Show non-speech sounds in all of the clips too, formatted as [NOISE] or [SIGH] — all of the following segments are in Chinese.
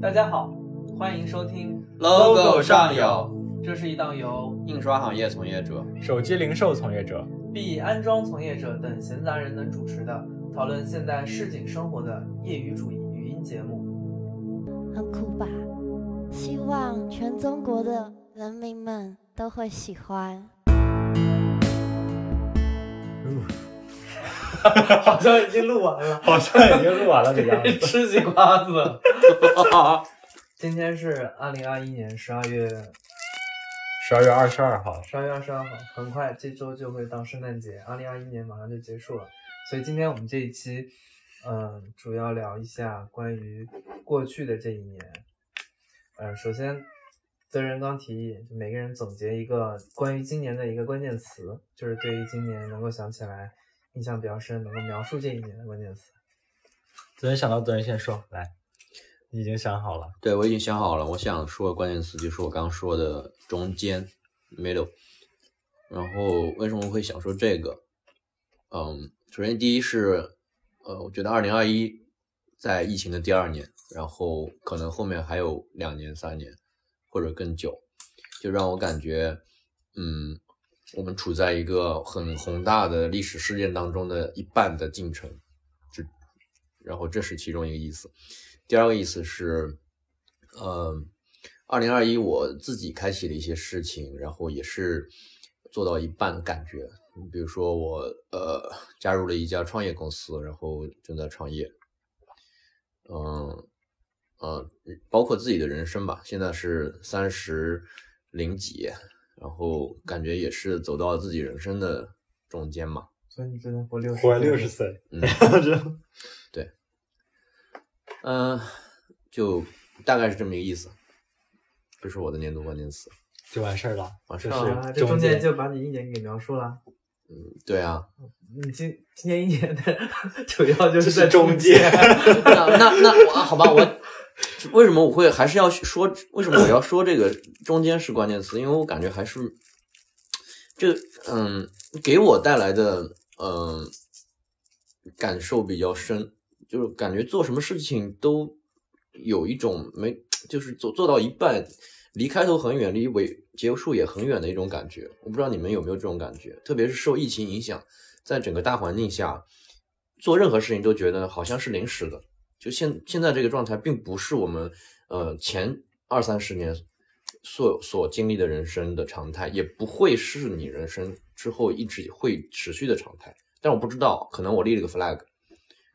大家好，欢迎收听 logo 上有这是一档由印刷行业从业者、手机零售从业者、B 安装从业者等闲杂人等主持的讨论现代市井生活的业余主义语音节目。很酷吧？希望全中国的人民们都会喜欢。[LAUGHS] 好像已经录完了，好像已经录完了的样子。[LAUGHS] 吃西瓜子。[LAUGHS] 今天是二零二一年十二月十二月二十二号，十二月二十二号，很快这周就会到圣诞节，二零二一年马上就结束了。所以今天我们这一期，嗯、主要聊一下关于过去的这一年。呃，首先，泽仁刚提议，就每个人总结一个关于今年的一个关键词，就是对于今年能够想起来、印象比较深、能够描述这一年的关键词。昨天想到昨天先说，来，你已经想好了。对我已经想好了，我想说的关键词就是我刚刚说的中间 middle。然后为什么会想说这个？嗯，首先第一是，呃，我觉得二零二一在疫情的第二年，然后可能后面还有两年、三年或者更久，就让我感觉，嗯，我们处在一个很宏大的历史事件当中的一半的进程，就，然后这是其中一个意思。第二个意思是，呃，二零二一我自己开启了一些事情，然后也是做到一半的感觉。比如说我呃加入了一家创业公司，然后正在创业，嗯呃，包括自己的人生吧，现在是三十零几，然后感觉也是走到了自己人生的中间嘛。所以你只能活六十，活六十岁，[LAUGHS] 嗯，对嗯、就大概是这么一个意思。这是我的年度关键词。就完事儿了。完事这儿了，这中间间就把你一年给描述了。嗯，对啊，你今今年一年的 [LAUGHS] 主要就是在中间 [LAUGHS] 那那那我好吧，我 [LAUGHS] 为什么我会还是要说？为什么我要说这个中间是关键词？因为我感觉还是这嗯，给我带来的嗯感受比较深，就是感觉做什么事情都有一种没，就是做做到一半，离开头很远，离尾结束也很远的一种感觉。我不知道你们有没有这种感觉，特别是受疫情影响，在整个大环境下，做任何事情都觉得好像是临时的。就现现在这个状态，并不是我们呃前二三十年所所经历的人生的常态，也不会是你人生之后一直会持续的常态。但我不知道，可能我立了个 flag，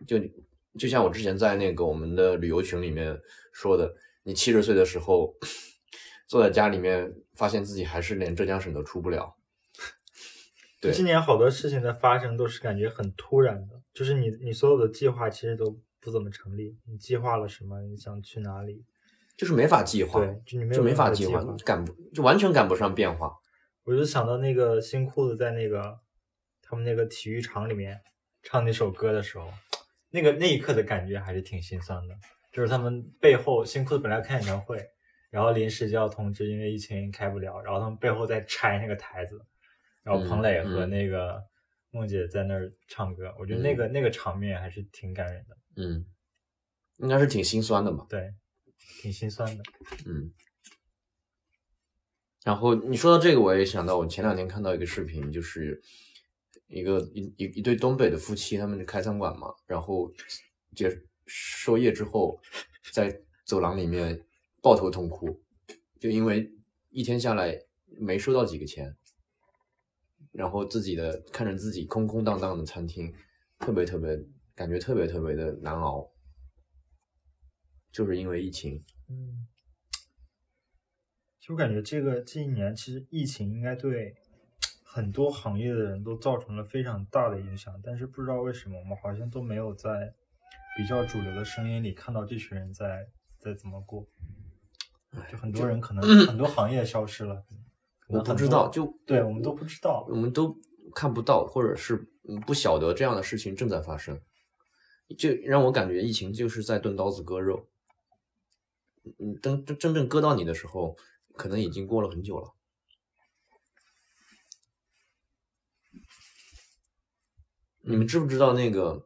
就就像我之前在那个我们的旅游群里面说的，你七十岁的时候坐在家里面，发现自己还是连浙江省都出不了。对今年好多事情的发生都是感觉很突然的，就是你你所有的计划其实都不怎么成立。你计划了什么？你想去哪里？就是没法计划，对，就你没就没法计划，赶不就完全赶不上变化。我就想到那个新裤子在那个他们那个体育场里面唱那首歌的时候，那个那一刻的感觉还是挺心酸的。就是他们背后新裤子本来开演唱会，然后临时就要通知，因为疫情开不了，然后他们背后在拆那个台子，然后彭磊嗯和那个梦姐在那儿唱歌，我觉得那个那个场面还是挺感人的，嗯，应该是挺心酸的嘛。对，挺心酸的。嗯。然后你说到这个，我也想到我前两天看到一个视频，就是一个一一一对东北的夫妻，他们开餐馆嘛，然后结收业之后，在走廊里面抱头痛哭，就因为一天下来没收到几个钱，然后自己的看着自己空空荡荡的餐厅，特别特别感觉特别特别的难熬，就是因为疫情。嗯，其实我感觉这个这一年，其实疫情应该对很多行业的人都造成了非常大的影响，但是不知道为什么，我们好像都没有在比较主流的声音里看到这群人在在怎么过。就很多人可能 [CLEARS THROAT] 很多行业消失了，我不知道，就对我们都不知道我。们都看不到，或者是嗯不晓得这样的事情正在发生，就让我感觉疫情就是在钝刀子割肉。嗯，等真真正割到你的时候，可能已经过了很久了。你们知不知道那个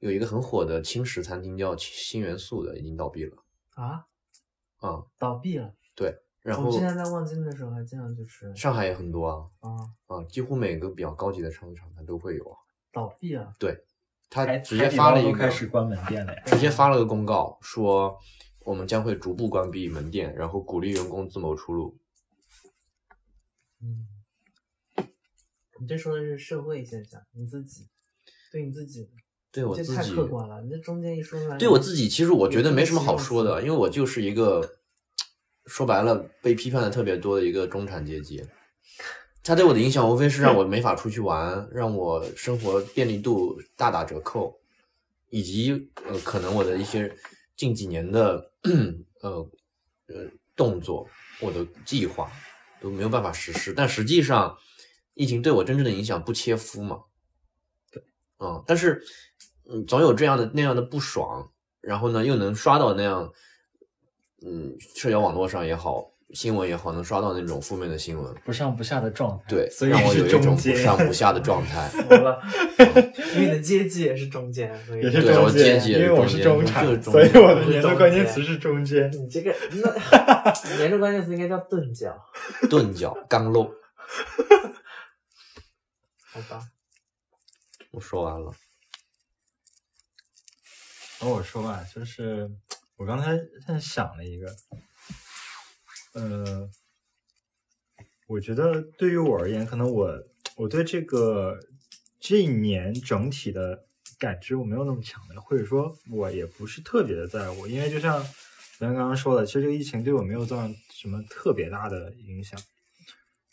有一个很火的轻食餐厅叫新元素的，已经倒闭了。啊，啊、倒闭了。对然后我之前在望京的时候还经常去吃上海也很多啊啊，啊，几乎每个比较高级的商场它都会有啊。倒闭了。他直接发了一个开始关门店了呀。直接发了个公告，说我们将会逐步关闭门店，然后鼓励员工自谋出路。嗯，你这说的是社会现象，你自己对你自己，对我这太自己，客观了。你这中间一说出来，对我自己，其实我觉得没什么好说的，因为我就是一个说白了被批判的特别多的一个中产阶级。他对我的影响无非是让我没法出去玩，让我生活便利度大打折扣，以及呃可能我的一些近几年的呃呃动作，我的计划都没有办法实施。但实际上，疫情对我真正的影响不切肤嘛。对，嗯，但是嗯总有这样的那样的不爽，然后呢又能刷到那样，嗯，社交网络上也好，新闻也好，能刷到那种负面的新闻。不上不下的状态，对，所以让我有一种不上不下的状态。[LAUGHS] 服了，因 [LAUGHS] 为你的阶级也是中间，所以也是对我中间，阶级也因为我是是中产，中所以我的年度关键词是中间。你这个那年度关键词应该叫钝角，钝角刚漏，好吧？我说完了。然后我说吧，就是我刚才在想了一个，呃，我觉得对于我而言，可能我我对这个这一年整体的感知我没有那么强烈，或者说我也不是特别的在乎，因为就像咱刚刚说的，其实这个疫情对我没有造成什么特别大的影响。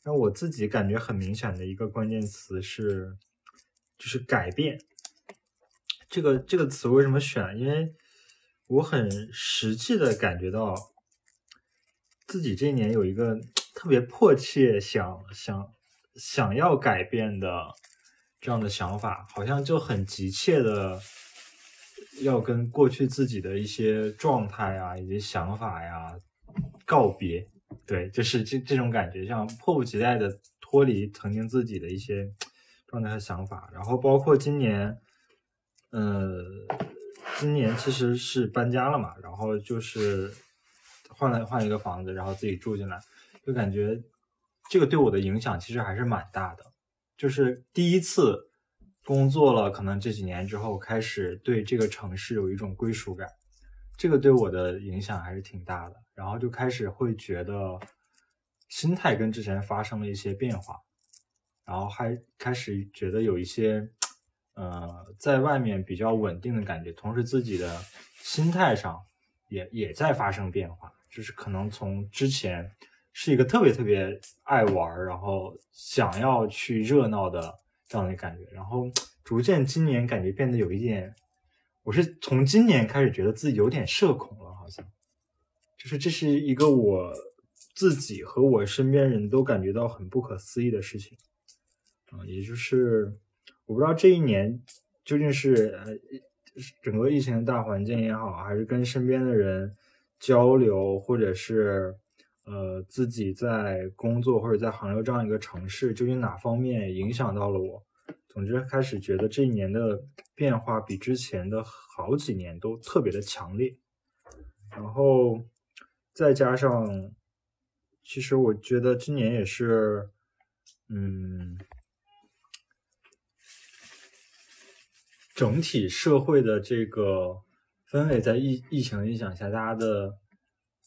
那我自己感觉很明显的一个关键词是，就是改变。这个这个词为什么选？因为我很实际的感觉到自己这一年有一个特别迫切想想想要改变的这样的想法，好像就很急切的要跟过去自己的一些状态啊以及想法呀告别。对，就是这这种感觉，像迫不及待的脱离曾经自己的一些状态和想法，然后包括今年。呃，今年其实是搬家了嘛，然后就是换了换一个房子，然后自己住进来，就感觉这个对我的影响其实还是蛮大的。就是第一次工作了，可能这几年之后，开始对这个城市有一种归属感，这个对我的影响还是挺大的。然后就开始会觉得心态跟之前发生了一些变化，然后还开始觉得有一些。呃，在外面比较稳定的感觉，同时自己的心态上也也在发生变化，就是可能从之前是一个特别特别爱玩，然后想要去热闹的这样的感觉，然后逐渐今年感觉变得有一点，我是从今年开始觉得自己有点社恐了，好像，就是这是一个我自己和我身边人都感觉到很不可思议的事情，啊、也就是。我不知道这一年究竟是呃整个疫情的大环境也好，还是跟身边的人交流，或者是呃自己在工作或者在杭州这样一个城市，究竟哪方面影响到了我？总之，开始觉得这一年的变化比之前的好几年都特别的强烈。然后再加上，其实我觉得今年也是，嗯。整体社会的这个氛围在疫疫情的影响下，大家的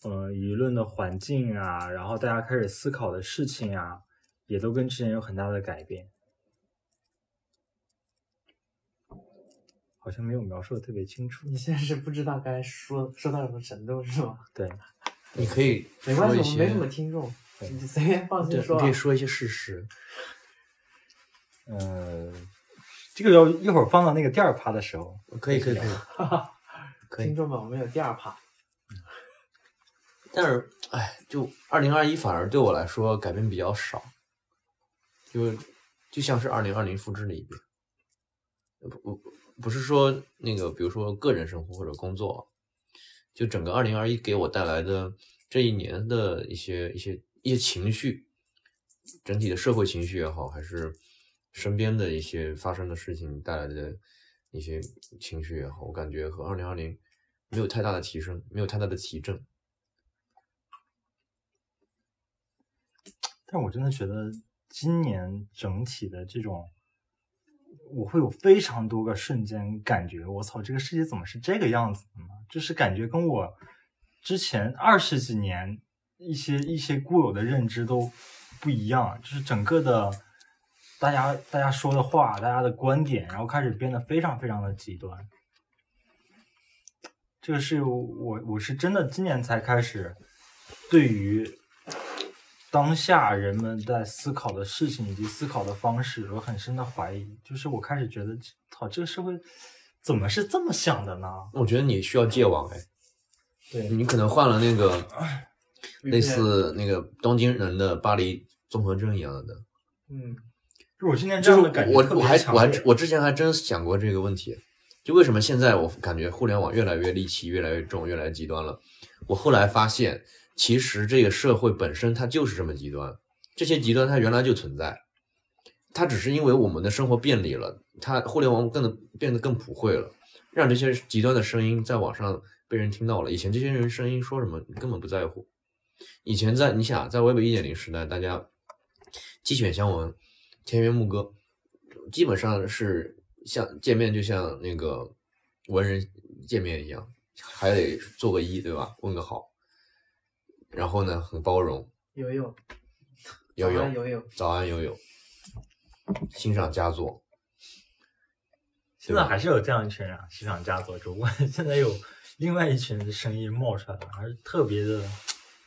呃舆论的环境啊，然后大家开始思考的事情啊，也都跟之前有很大的改变。好像没有描述的特别清楚。你现在是不知道该说说到什么程度是吗？[LAUGHS] 对，你可以没关系，我们没什么听众，你随便放，心说啊。你可以说一些事实。呃，这个要一会儿放到那个第二趴的时候。可以，可以，可以。[LAUGHS] 可以听众们，我们有第二趴。但是，哎，就二零二一反而对我来说改变比较少，就就像是二零二零复制了一遍。不不不是说那个，比如说个人生活或者工作，就整个二零二一给我带来的这一年的一些一些一些情绪，整体的社会情绪也好，还是身边的一些发生的事情带来的一些情绪也好我感觉和二零二零没有太大的提升没有太大的提振。但我真的觉得今年整体的这种我会有非常多个瞬间感觉我操这个世界怎么是这个样子的呢？就是感觉跟我之前二十几年一些一些固有的认知都不一样就是整个的大家大家说的话，大家的观点，然后开始变得非常非常的极端。这个是我我是真的今年才开始对于当下人们在思考的事情以及思考的方式有很深的怀疑，就是我开始觉得，操，这个社会怎么是这么想的呢？我觉得你需要戒网哎，对，你可能患了那个 [CLEARS THROAT] 类似那个东京人的巴黎综合症一样的。嗯，就我今天这就是样的感觉我我还我还我之前还真想过这个问题，就为什么现在我感觉互联网越来越戾气，越来越重，越来越极端了。我后来发现，其实这个社会本身它就是这么极端，这些极端它原来就存在，它只是因为我们的生活便利了，它互联网更变得更普惠了，让这些极端的声音在网上被人听到了。以前这些人声音说什么根本不在乎，以前在你想在 Web 一点零时代，大家鸡犬相闻，田园牧歌，基本上是像见面就像那个文人见面一样，还得做个揖，对吧？问个好，然后呢，很包容，游泳，游泳，早安游泳，早安游泳，欣赏佳作，现在还是有这样一群人啊，欣赏佳作，只不过 [LAUGHS] 现在有另外一群的声音冒出来了，还是特别的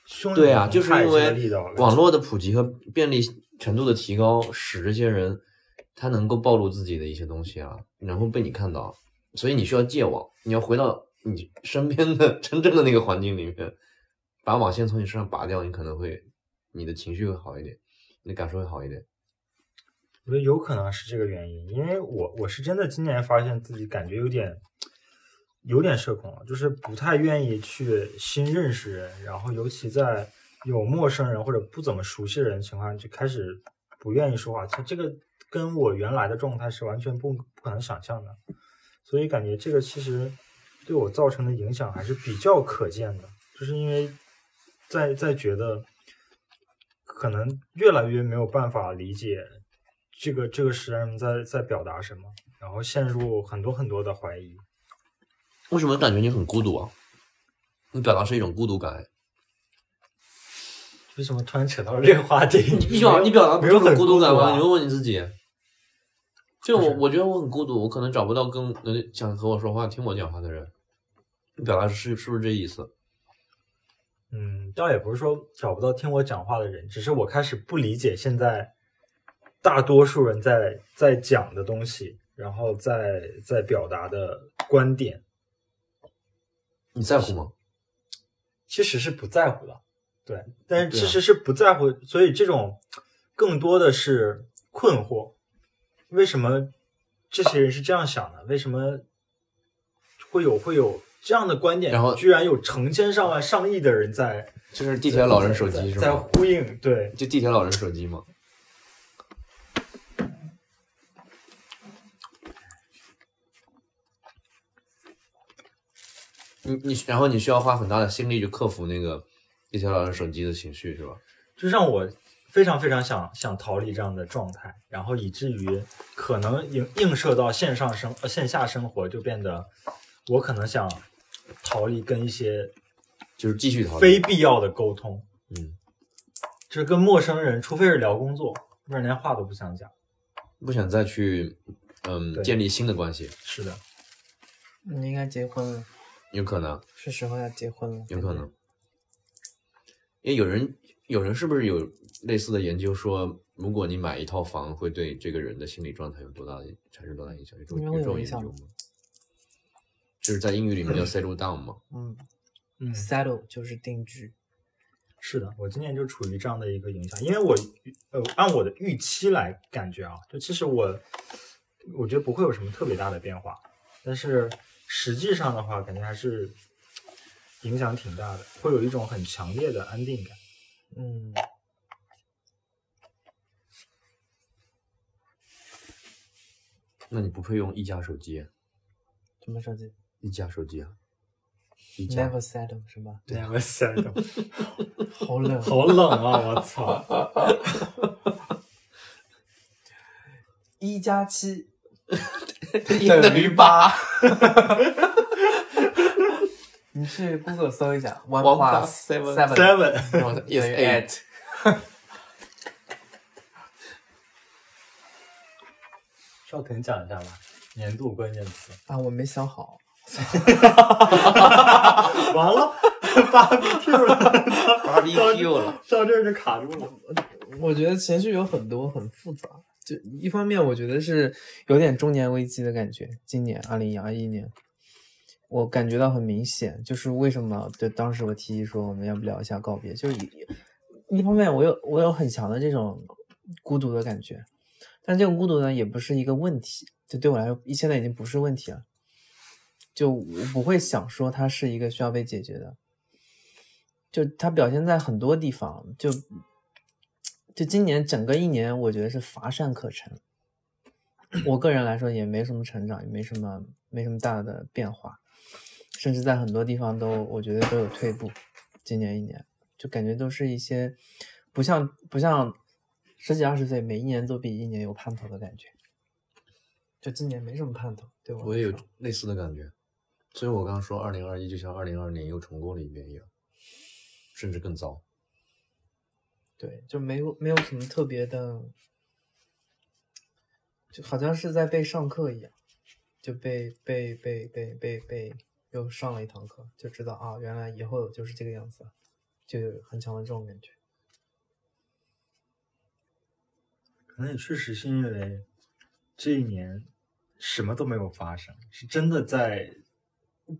汹对啊，就是因为网络的普及和便利程度的提高，使这些人他能够暴露自己的一些东西啊，然后被你看到，所以你需要戒网，你要回到你身边的 [LAUGHS] 真正的那个环境里面，把网线从你身上拔掉，你可能会你的情绪会好一点，你的感受会好一点。我觉得有可能是这个原因，因为我我是真的今年发现自己感觉有点有点社恐了，就是不太愿意去新认识人，然后尤其在有陌生人或者不怎么熟悉的人情况，就开始不愿意说话。其实这个跟我原来的状态是完全不不可能想象的，所以感觉这个其实对我造成的影响还是比较可见的，就是因为在在觉得可能越来越没有办法理解这个这个时代人在在表达什么，然后陷入很多很多的怀疑。为什么感觉你很孤独啊？你表达是一种孤独感。为什么突然扯到这个话题？你表你表达不就是没有很孤独感吗？啊你问问你自己。就我我觉得我很孤独，我可能找不到跟能想和我说话、听我讲话的人。你表达是是不是这意思？嗯，倒也不是说找不到听我讲话的人，只是我开始不理解现在大多数人在在讲的东西，然后在在表达的观点，你在乎吗？其实是不在乎的。对，但是其实是不在乎，所以这种更多的是困惑：为什么这些人是这样想的？为什么会有会有这样的观点？然后居然有成千上万、上亿的人在就是地铁老人手在在机是吗？呼应，对，就地铁老人手机吗？你你然后你需要花很大的心力去克服那个地铁老人手机的情绪是吧？就让我非常非常想想逃离这样的状态，然后以至于可能映映射到线上生呃线下生活，就变得我可能想逃离跟一些就是继续逃离非。必要的沟通，嗯，就是跟陌生人，除非是聊工作，不然连话都不想讲。不想再去嗯建立新的关系，是的，你应该结婚了，有可能，是时候要结婚了。有可能。因为有人有人是不是有类似的研究说，如果你买一套房，会对这个人的心理状态有多大的产生多大影响？有这种影响研究吗？就是在英语里面叫 settle down 嘛。嗯嗯，，settle 就是定居。是的，我今年就处于这样的一个影响，因为我呃按我的预期来感觉啊，就其实我我觉得不会有什么特别大的变化，但是实际上的话，感觉还是影响挺大的，会有一种很强烈的安定感。嗯，那你不配用一加手机？什么手机？一加手机啊？一家 Never settle 是吧？Never settle，[LAUGHS] 好冷，[LAUGHS] 好冷啊！我操，一加七 [LAUGHS] 等于八。你去 Google 搜一下 one plus seven seven seven，然后 is eight。eight。少腾讲一下吧，年度关键词。啊，我没想好。[LAUGHS] 完了，barbecue 了 [LAUGHS] barbecue 了，到这儿就卡住了。我觉得情绪有很多，很复杂。就一方面，我觉得是有点中年危机的感觉。今年二零二一年，我感觉到很明显，就是为什么就当时我提议说我们要不聊一下告别，就是一一方面我有我有很强的这种孤独的感觉，但这种孤独呢也不是一个问题，就对我来说现在已经不是问题了。就我不会想说它是一个需要被解决的，就它表现在很多地方，就就今年整个一年，我觉得是乏善可陈。我个人来说也没什么成长，也没什么没什么大的变化，甚至在很多地方都我觉得都有退步。今年一年就感觉都是一些不像不像十几二十岁每一年都比一年有盼头的感觉。就今年没什么盼头，对我我也有类似的感觉，所以我刚刚说二零二一就像二零二年又重过了一遍一样，甚至更糟。对，就没有没有什么特别的，就好像是在被上课一样，就被被被被被被又上了一堂课，就知道啊，原来以后就是这个样子，就有很强的这种感觉。可能也确实是因为这一年什么都没有发生，是真的在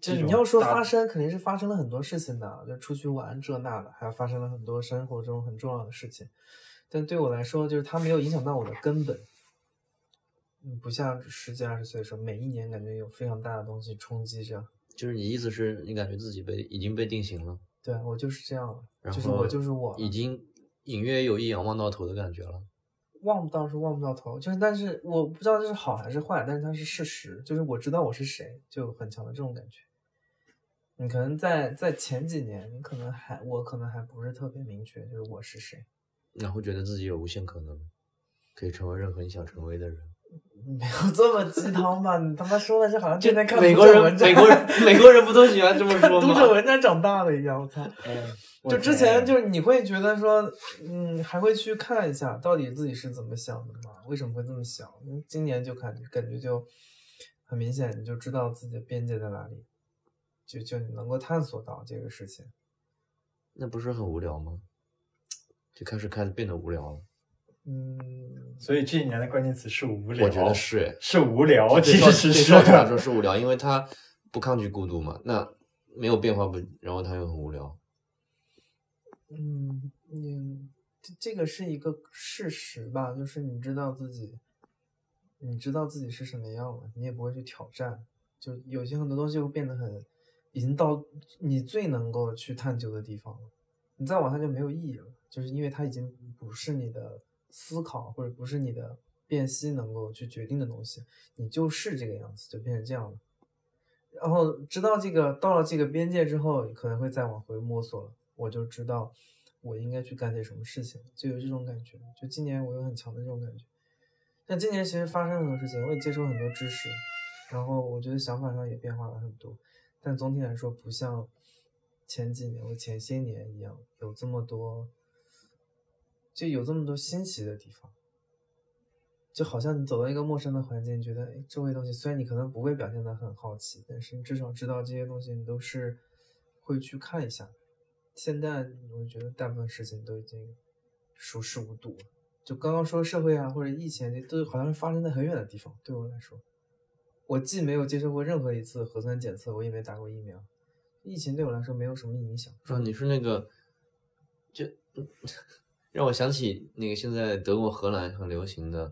就你要说发生，肯定是发生了很多事情的，就出去玩这那的，还有发生了很多生活中很重要的事情。但对我来说，就是它没有影响到我的根本。嗯，不像十几二十岁的时候，每一年感觉有非常大的东西冲击着。就是你意思是你感觉自己被已经被定型了，对我就是这样了，然就是我就是我，已经隐约有一眼望到头的感觉了。望不到是望不到头，就是但是我不知道这是好还是坏，但是它是事实，就是我知道我是谁，就很强的这种感觉。你可能在在前几年，你可能还我可能还不是特别明确，就是我是谁，然后觉得自己有无限可能，可以成为任何你想成为的人。没有这么鸡汤吧？你他妈说的是好像天天看美国人，文章美国人，[LAUGHS] 美国人不都喜欢这么说吗读者吗？文章长大的一样，我操！嗯，就之前就是你会觉得说，嗯，还会去看一下到底自己是怎么想的嘛？为什么会这么想？嗯今年就感觉感觉就很明显，你就知道自己的边界在哪里，就就你能够探索到这个事情。那不是很无聊吗？就开始开始变得无聊了。嗯，所以这一年的关键词是无聊。我觉得是哎，是无聊，其实是对少主来说是无聊，因为他不抗拒孤独嘛。那没有变化不，然后他又很无聊。嗯，你这这个是一个事实吧，就是你知道自己，你知道自己是什么样了，你也不会去挑战，就有些很多东西会变得很，已经到你最能够去探究的地方了，你再往下就没有意义了，就是因为它已经不是你的思考或者不是你的辨析能够去决定的东西，你就是这个样子，就变成这样了。然后知道这个到了这个边界之后，可能会再往回摸索了。我就知道我应该去干些什么事情，就有这种感觉。就今年我有很强的这种感觉。但今年其实发生很多事情，我也接受很多知识，然后我觉得想法上也变化了很多。但总体来说，不像前几年或前些年一样有这么多，就有这么多新奇的地方。就好像你走到一个陌生的环境，觉得哎，周围东西虽然你可能不会表现得很好奇，但是你至少知道这些东西你都是会去看一下。现在我觉得大部分事情都已经熟视无睹了。就刚刚说社会啊或者疫情，这都好像是发生在很远的地方。对我来说，我既没有接受过任何一次核酸检测，我也没打过疫苗，疫情对我来说没有什么影响。说你是那个，就让我想起那个现在德国、荷兰很流行的，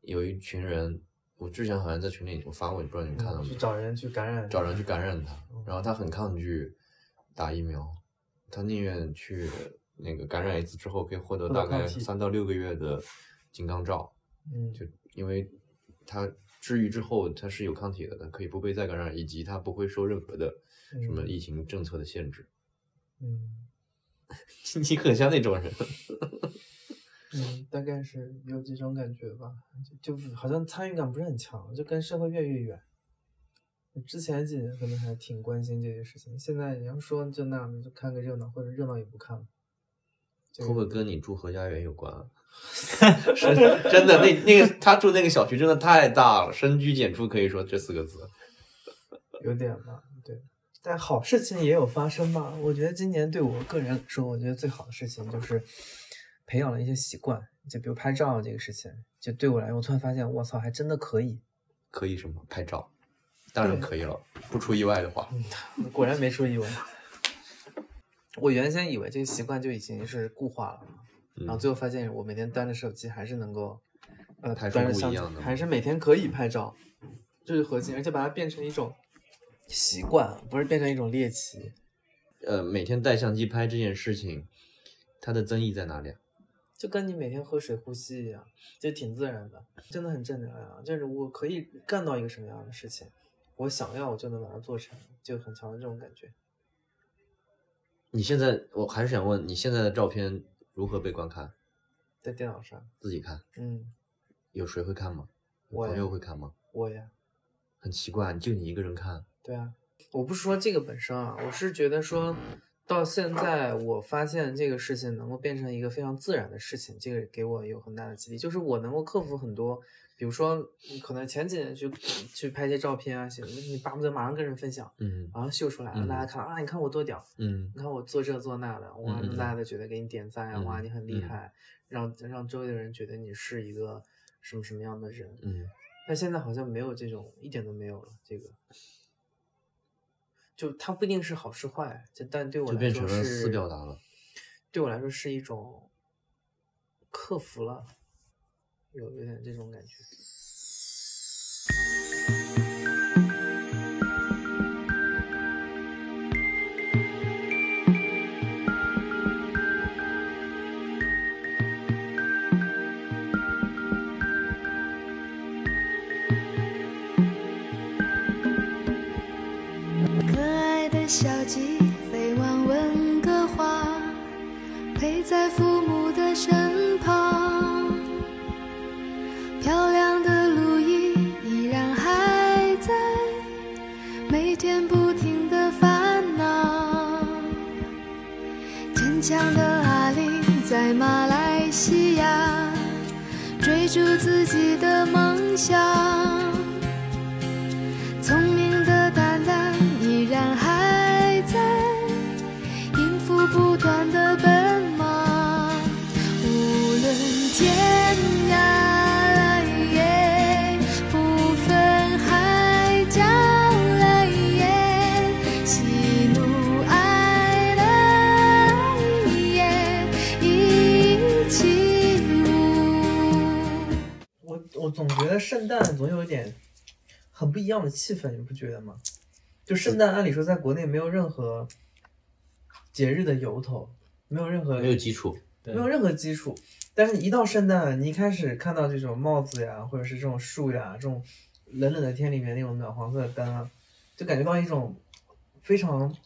有一群人，我之前好像在群里我发过，也不知道你们看到没有？去找人去感染，找人去感染他，然后他很抗拒打疫苗，他宁愿去那个感染一次之后可以获得大概三到六个月的金刚罩，嗯，就因为他治愈之后他是有抗体的，他可以不被再感染，以及他不会受任何的什么疫情政策的限制。嗯 [LAUGHS] 你很像那种人，[LAUGHS] 嗯，大概是有这种感觉吧，就就好像参与感不是很强，就跟社会越来越远。之前几年可能还挺关心这些事情，现在你要说就那就看个热闹，或者热闹也不看了。会不会跟你住何家园有关啊？[LAUGHS] 是真的，那那个他住那个小区真的太大了，深居简出可以说这四个字。有点吧，对。但好事情也有发生吧。我觉得今年对我个人来说，我觉得最好的事情就是培养了一些习惯，就比如拍照这个事情，就对我来说，我突然发现，我操，还真的可以。可以什么？拍照，当然可以了，不出意外的话。果然没出意外。我原先以为这个习惯就已经是固化了，然后最后发现我每天端着手机还是能够，呃，端着相机还是每天可以拍照，这是核心，而且把它变成一种习惯，不是变成一种猎奇。呃，每天带相机拍这件事情，它的增益在哪里啊？就跟你每天喝水呼吸一样，就挺自然的，真的很正能量。就是我可以干到一个什么样的事情，我想要我就能把它做成，就很强的这种感觉。你现在，我还是想问，你现在的照片如何被观看？在电脑上，自己看，嗯，有谁会看吗？我朋友会看吗？我呀，很奇怪，就你一个人看，对啊，我不是说这个本身啊，我是觉得说到现在，我发现这个事情能够变成一个非常自然的事情，这个给我有很大的激励，就是我能够克服很多，比如说嗯可能前几年去去拍一些照片啊，写的你巴不得马上跟人分享，嗯马上秀出来让大家看啊，你看我多屌，嗯你看我做这做那的，哇，大家都觉得给你点赞呀，哇，嗯你很厉嗯害，让让周围的人觉得你是一个什么什么样的人，嗯，但现在好像没有这种，一点都没有了。这个，就它不一定是好是坏，就但对我来说是表达了。对我来说是一种克服了，有有点这种感觉。的得圣诞总有一点很不一样的气氛，你不觉得吗？就圣诞，按理说在国内没有任何节日的由头，没有任何没有基础，对没有任何基础。但是，一到圣诞，你一开始看到这种帽子呀，或者是这种树呀，这种冷冷的天里面那种暖黄色的灯啊，就感觉到一种非常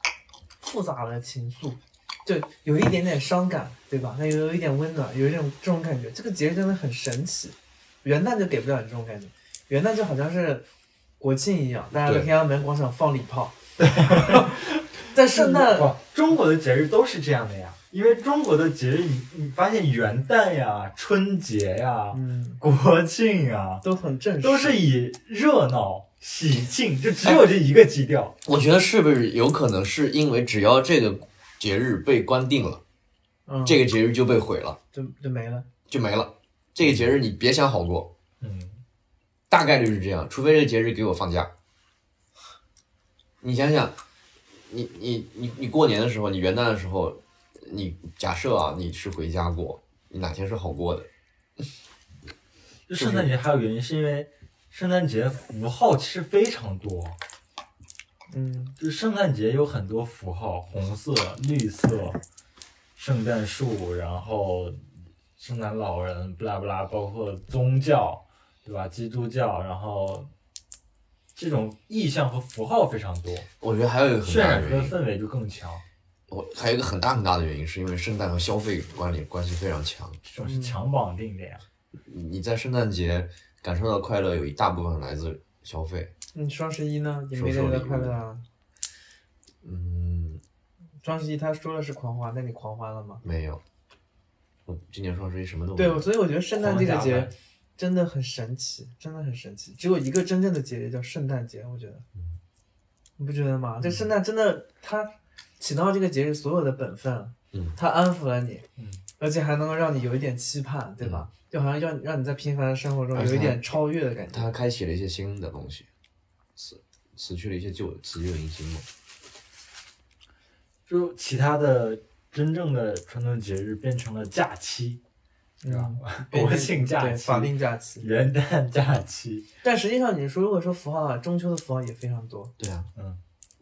复杂的情愫，就有一点点伤感，对吧？那有有一点温暖，有一种这种感觉。这个节日真的很神奇。元旦就给不了你这种感觉，元旦就好像是国庆一样，大家在天安门广场放礼炮。[LAUGHS] 在圣诞，哇，中国的节日都是这样的呀，因为中国的节日你，你发现元旦呀、春节呀、嗯，国庆呀，都很正式，都是以热闹、喜庆，就只有这一个基调。我觉得是不是有可能是因为只要这个节日被关定了，嗯，这个节日就被毁了，就就没了。就没了。这个节日你别想好过，嗯，大概率是这样，除非这个节日给我放假。你想想，你你你你过年的时候，你元旦的时候，你假设啊，你是回家过，你哪天是好过的？就圣诞节还有原因，是因为圣诞节符号其实非常多，嗯就圣诞节有很多符号，红色、绿色、圣诞树，然后圣诞老人，不拉不拉，包括宗教，对吧？基督教，然后这种意象和符号非常多，我觉得还有一个很渲染出的原因，氛围就更强。我还有一个很大很大的原因，是因为圣诞和消费关联关系非常强。这种是强绑定的呀。你在圣诞节感受到快乐，有一大部分来自消费。你双十一呢，也没感觉到快乐啊。嗯，双十一他说的是狂欢，那你狂欢了吗？没有。我今年双十一什么都没对，有。所以我觉得圣诞这个节真的很神奇，真的很神奇。只有一个真正的节日叫圣诞节，我觉得，你不觉得吗？这圣诞真的，它起到这个节日所有的本分，嗯它安抚了你，嗯，而且还能够让你有一点期盼，对吧？就好像让让你在平凡的生活中有一点超越的感觉。它开启了一些新的东西，辞辞去了一些旧的，辞旧迎新嘛。就其他的真正的传统节日变成了假期，是吧？[LAUGHS] 变国庆假期、法定假期，元旦假期，但实际上你说，如果说符号啊，中秋的符号也非常多，对啊，嗯，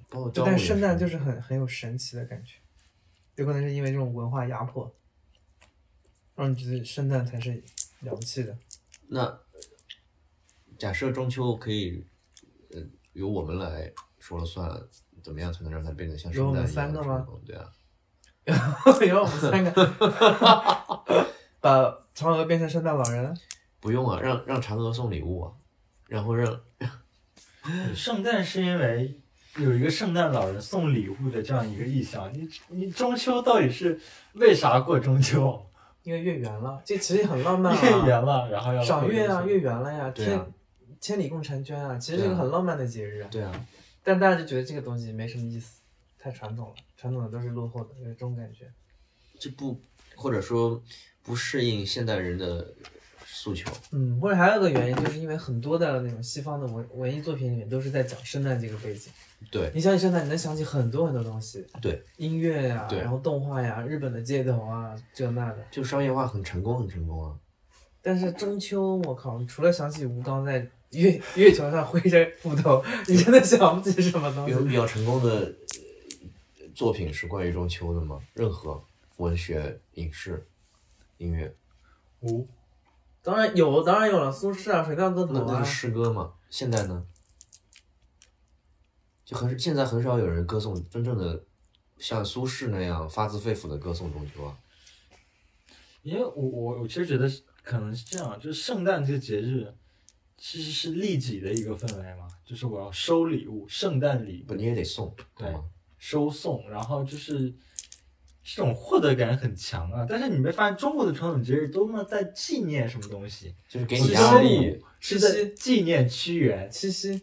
包括但圣诞就是很很有神奇的感觉，有可能是因为这种文化压迫，让你觉得圣诞才是了不起的。那假设中秋可以，呃，由我们来说了算，怎么样才能让它变得像由我们圣诞一样三个吗的传统？对啊，[LAUGHS] 有我们三个 [LAUGHS] 把嫦娥变成圣诞老人，不用啊，让让嫦娥送礼物啊，然后让 [LAUGHS] 圣诞是因为有一个圣诞老人送礼物的这样一个意象。你你中秋到底是为啥过中秋？因为月圆了，这其实很浪漫啊。月圆了，然后要赏月啊，月圆了呀，天千里共婵娟啊，其实是个很浪漫的节日啊。对啊，但大家就觉得这个东西没什么意思，太传统了，传统的都是落后的，有这种感觉。这不或者说不适应现代人的诉求。嗯，或者还有个原因，就是因为很多的那种西方的文文艺作品里面都是在讲圣诞这个背景。对你想起圣诞，你能想起很多很多东西，对，音乐呀、对然后动画呀，日本的街头啊，这那的。就商业化很成功，很成功啊。但是中秋，我靠，除了想起吴刚在月月球上挥着斧头，[LAUGHS] 你真的想不起什么东西。有比较成功的呃作品是关于中秋的吗？任何文学、影视、音乐，无当然有，当然有了，苏轼啊，《水调歌头》啊那那是，诗歌嘛？现在呢？就很现在很少有人歌颂真正的像苏轼那样发自肺腑的歌颂中秋啊。因为我我我其实觉得可能是这样，就是圣诞这个节日其实是利己的一个氛围嘛，就是我要收礼物，圣诞礼不，你也得送，对懂吗？收送，然后就是这种获得感很强啊。但是你没发现中国的传统节日都么在纪念什么东西？就是给你是压力生物，是在纪念屈原，七夕，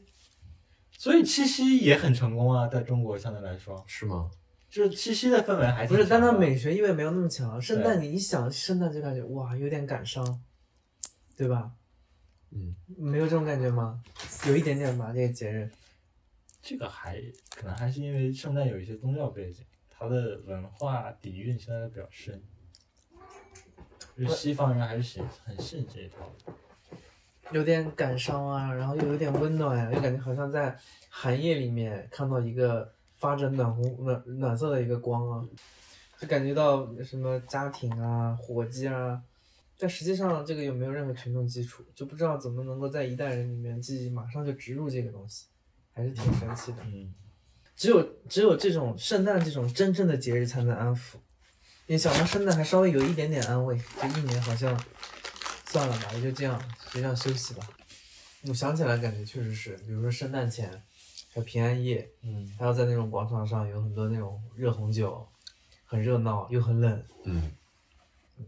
所以七夕也很成功啊，在中国相对来说，是吗？就是七夕的氛围还不是，但它美学意味没有那么强。圣诞，你一想圣诞就感觉哇，有点感伤，对吧？嗯，没有这种感觉吗？有一点点吧，这个节日。这个还可能还是因为圣诞有一些宗教背景，它的文化底蕴现在比较深。就西方人还是信很信这一套的。有点感伤啊，然后又有点温暖呀、又感觉好像在寒夜里面看到一个发着暖红暖暖色的一个光啊，就感觉到什么家庭啊、伙计啊，但实际上这个有没有任何群众基础，就不知道怎么能够在一代人里面记忆马上就植入这个东西，还是挺神奇的。嗯，只有只有这种圣诞这种真正的节日才能安抚。你想到圣诞还稍微有一点点安慰，这一年好像算了吧，也就这样，就这样休息吧。我想起来，感觉确实是，比如说圣诞前，还有平安夜，嗯，还要在那种广场上有很多那种热红酒，很热闹又很冷，嗯，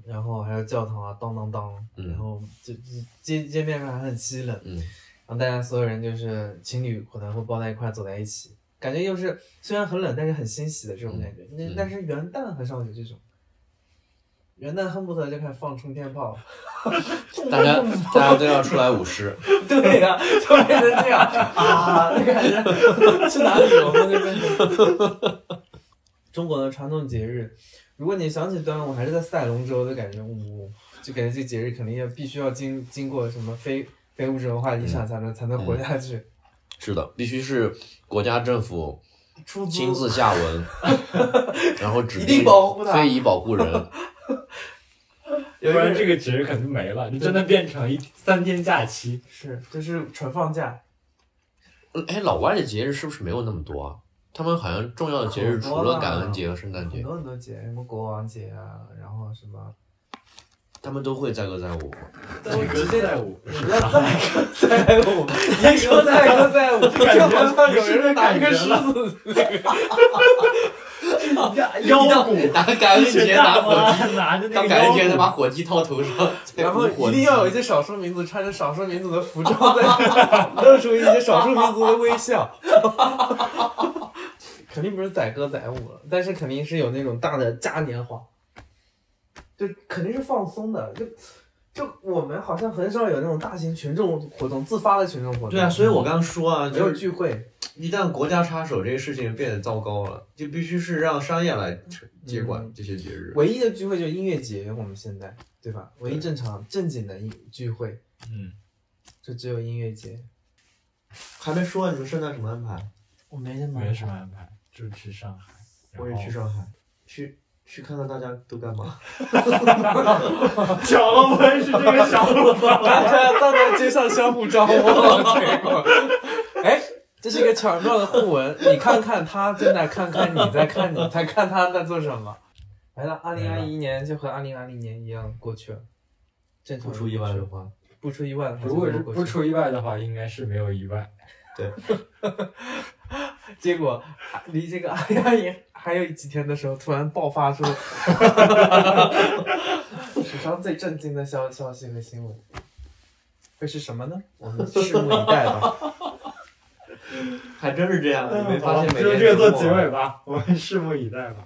然后还有教堂啊，当当当，嗯然后就就街街面上还很凄冷，嗯，然后大家所有人就是情侣可能会抱在一块走在一起，感觉又是虽然很冷，但是很欣喜的这种感觉。那、嗯但是元旦很少有这种，元旦恨不得就开始放冲天炮，[LAUGHS] 大家大家都要出来舞狮，[LAUGHS] 对呀、就变成这样 [LAUGHS] 啊，那感觉去哪里我们就变成。中国的传统节日，如果你想起端午还是在赛龙舟的感觉，呜、就感觉这节日肯定要必须要经经过什么非非物质文化遗产才能、才能活下去。是的，必须是国家政府亲自下文，[LAUGHS] 然后指定定保护非遗保护人。[LAUGHS] 不然这个节日可能就没了，就真的变成一三天假期。是就是纯放假，哎，老外的节日是不是没有那么多啊？他们好像重要的节日除了感恩节和圣诞节，很多很多节，什么国王节啊，然后什么，他们都会载歌载舞。我直接在舞，你载歌载舞，一 [LAUGHS] 说载歌载舞，就好像有人拿一个狮子那个，腰鼓，拿感恩节拿火鸡，拿着那到个感恩节他腰鼓把火鸡套头上，然后火一定要有一些少数民族穿着少数民族的服装，在露出一些少数民族的微笑。肯定不是载歌载舞了，但是肯定是有那种大的嘉年华，就肯定是放松的。就就我们好像很少有那种大型群众活动，自发的群众活动。对啊，所以我刚刚说啊，没有聚会，一旦国家插手，这个事情变得糟糕了，就必须是让商业来接管嗯这些节日。唯一的聚会就是音乐节，我们现在对吧？唯一正常正经的音聚会嗯，就只有音乐节。还没说你们圣诞什么安排？我没什没什么安排，就是去上海。我也去上海，去去看看大家都干嘛。[LAUGHS] 巧了，我也是这个想法。大家站在街上相互张望，结果，哎，这是一个巧妙的互文。你看看他正在看看你在看你在看他在做什么。来了，二零二一年就和二零二零年一样过去了，正常不出意外的话，不出意外的话，如果是不出意外的话，应该是没有意外。[LAUGHS] 结果离这个二零二一还有几天的时候，突然爆发出 [LAUGHS] 史上最震惊的消消息和新闻，会是什么呢？我们拭目以待吧。还真是这样，你没发现每就年这个做结尾吧，我们拭目以待吧。